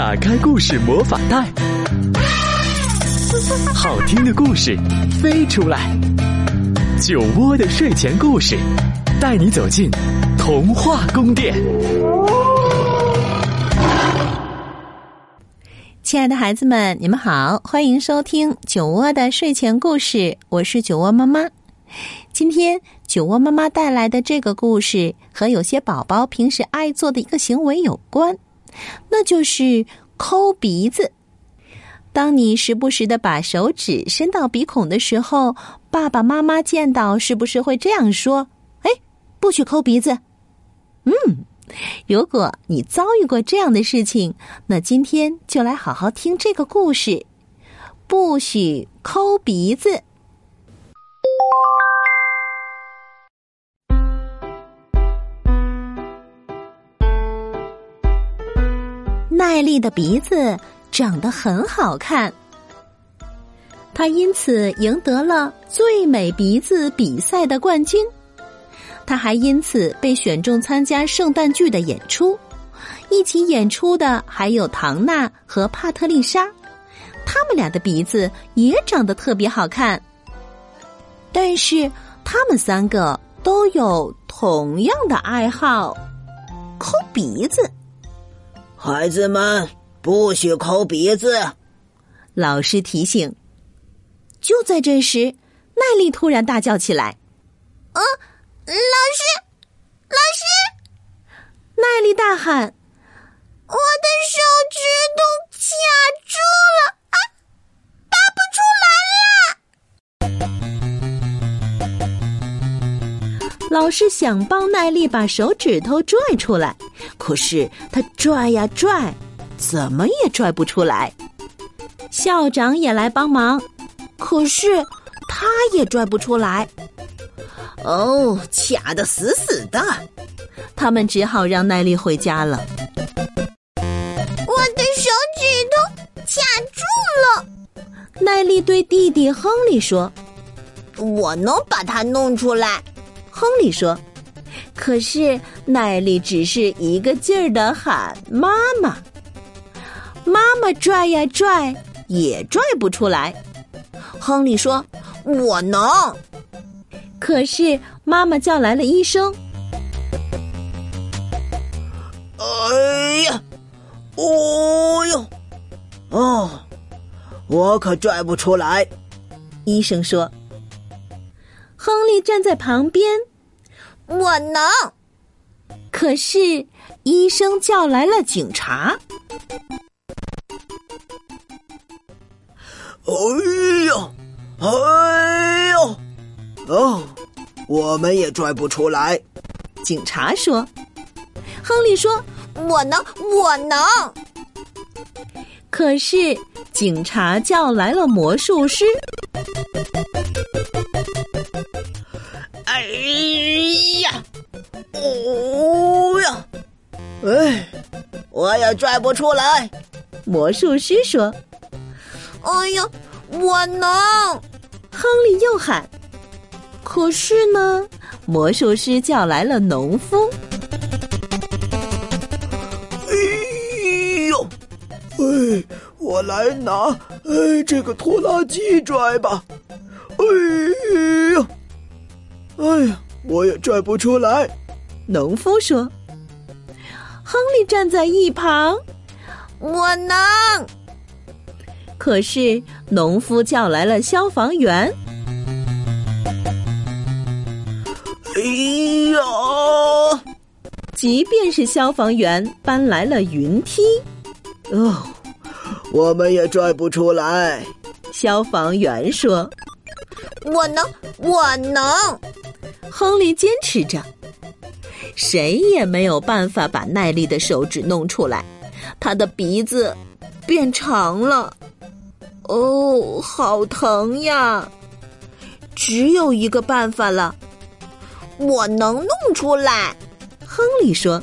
打开故事魔法袋，好听的故事飞出来。酒窝的睡前故事，带你走进童话宫殿。亲爱的孩子们，你们好，欢迎收听酒窝的睡前故事，我是酒窝妈妈。今天酒窝妈妈带来的这个故事和有些宝宝平时爱做的一个行为有关，那就是抠鼻子。当你时不时的把手指伸到鼻孔的时候，爸爸妈妈见到是不是会这样说：“哎，不许抠鼻子。”嗯，如果你遭遇过这样的事情，那今天就来好好听这个故事，不许抠鼻子。艾丽的鼻子长得很好看，她因此赢得了最美鼻子比赛的冠军。她还因此被选中参加圣诞剧的演出，一起演出的还有唐娜和帕特丽莎，他们俩的鼻子也长得特别好看。但是他们三个都有同样的爱好——抠鼻子。孩子们，不许抠鼻子！老师提醒。就在这时，奈丽突然大叫起来：“啊，老师，老师！”奈丽大喊：“我的手指头卡住了老师想帮奈丽把手指头拽出来。可是他拽呀拽，怎么也拽不出来。校长也来帮忙，可是他也拽不出来。哦，卡的死死的，他们只好让奈丽回家了。我的手指头卡住了。奈丽对弟弟亨利说：“我能把它弄出来。”亨利说。可是奈丽只是一个劲儿的喊妈妈，妈妈拽呀拽也拽不出来。亨利说：“我能。”可是妈妈叫来了医生。哎呀，哦哟，哦，我可拽不出来。医生说。亨利站在旁边。我能，可是医生叫来了警察。哎呦，哎呦，哦，我们也拽不出来。警察说：“亨利说，我能，我能。”可是警察叫来了魔术师。哎呀，哦呀，哎，我也拽不出来。魔术师说：“哎呀，我能！”亨利又喊。可是呢，魔术师叫来了农夫。哎呦，哎，我来拿哎这个拖拉机拽吧。哎呦！哎呀，我也拽不出来。农夫说：“亨利站在一旁，我能。”可是农夫叫来了消防员。哎呀！即便是消防员搬来了云梯，哦，我们也拽不出来。消防员说：“我能，我能。”亨利坚持着，谁也没有办法把耐力的手指弄出来。他的鼻子变长了，哦，好疼呀！只有一个办法了，我能弄出来。亨利说。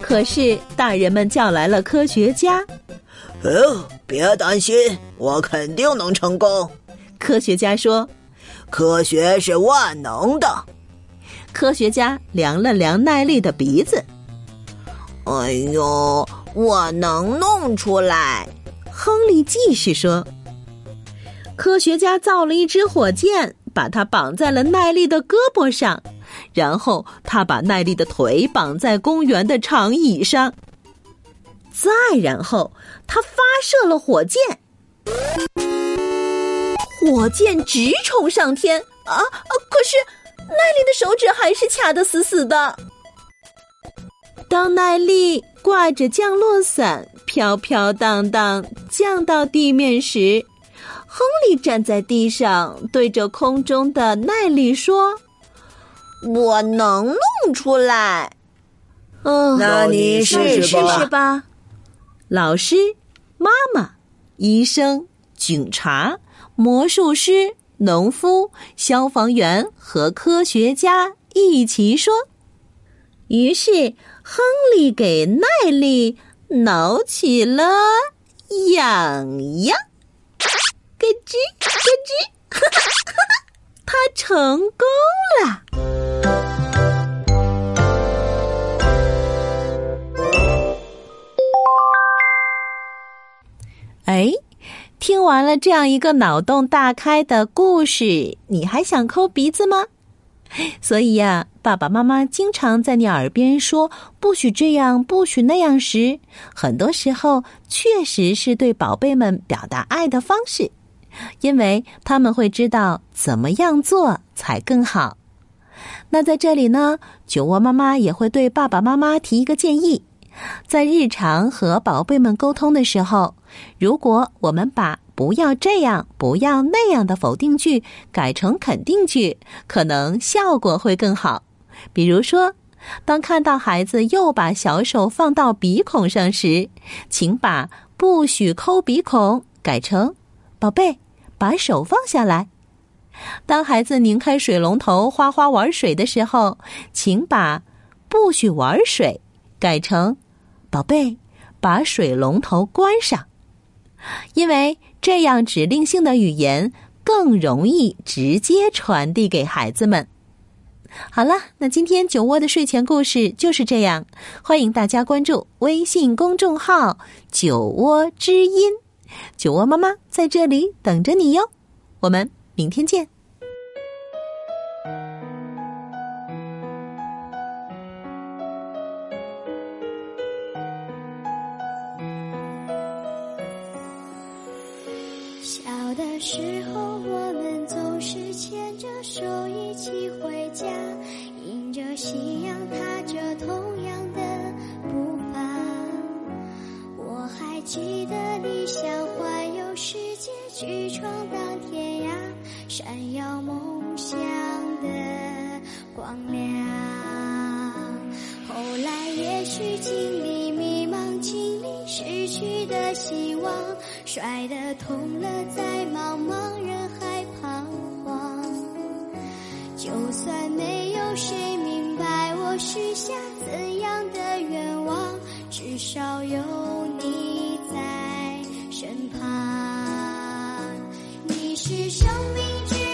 可是大人们叫来了科学家。哦，别担心，我肯定能成功。科学家说。科学是万能的。科学家量了量耐力的鼻子，哎呦，我能弄出来。亨利继续说：“科学家造了一支火箭，把它绑在了耐力的胳膊上，然后他把耐力的腿绑在公园的长椅上。再然后，他发射了火箭，火箭直冲上天啊！可是奈利的手指还是卡得死死的。当奈利挂着降落伞。”飘飘荡荡降到地面时，亨利站在地上，对着空中的奈利说：“我能弄出来。”嗯，那你试试吧。老师、妈妈、医生、警察、魔术师、农夫、消防员和科学家一起说。于是，亨利给奈利。挠起了痒痒，咯吱咯吱，他成功了。哎，听完了这样一个脑洞大开的故事，你还想抠鼻子吗？所以呀，爸爸妈妈经常在你耳边说“不许这样，不许那样”时，很多时候确实是对宝贝们表达爱的方式，因为他们会知道怎么样做才更好。那在这里呢，酒窝妈妈也会对爸爸妈妈提一个建议：在日常和宝贝们沟通的时候，如果我们把不要这样，不要那样的否定句改成肯定句，可能效果会更好。比如说，当看到孩子又把小手放到鼻孔上时，请把“不许抠鼻孔”改成“宝贝，把手放下来”。当孩子拧开水龙头哗哗玩水的时候，请把“不许玩水”改成“宝贝，把水龙头关上”。因为这样指令性的语言更容易直接传递给孩子们。好了，那今天酒窝的睡前故事就是这样。欢迎大家关注微信公众号“酒窝之音”，酒窝妈妈在这里等着你哟。我们明天见。时候，我们总是牵着手一起回家，迎着夕阳，踏着同样的步伐。我还记得你想环游世界，去闯荡天涯，闪耀梦想的光亮。后来也许经历摔得痛了，在茫茫人海彷徨。就算没有谁明白我许下怎样的愿望，至少有你在身旁。你是生命之。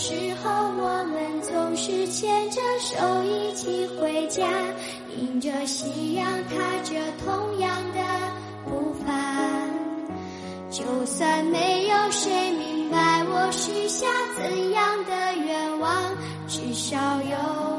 时候我们总是牵着手一起回家迎着夕阳踏着同样的步伐就算没有谁明白我许下怎样的愿望至少有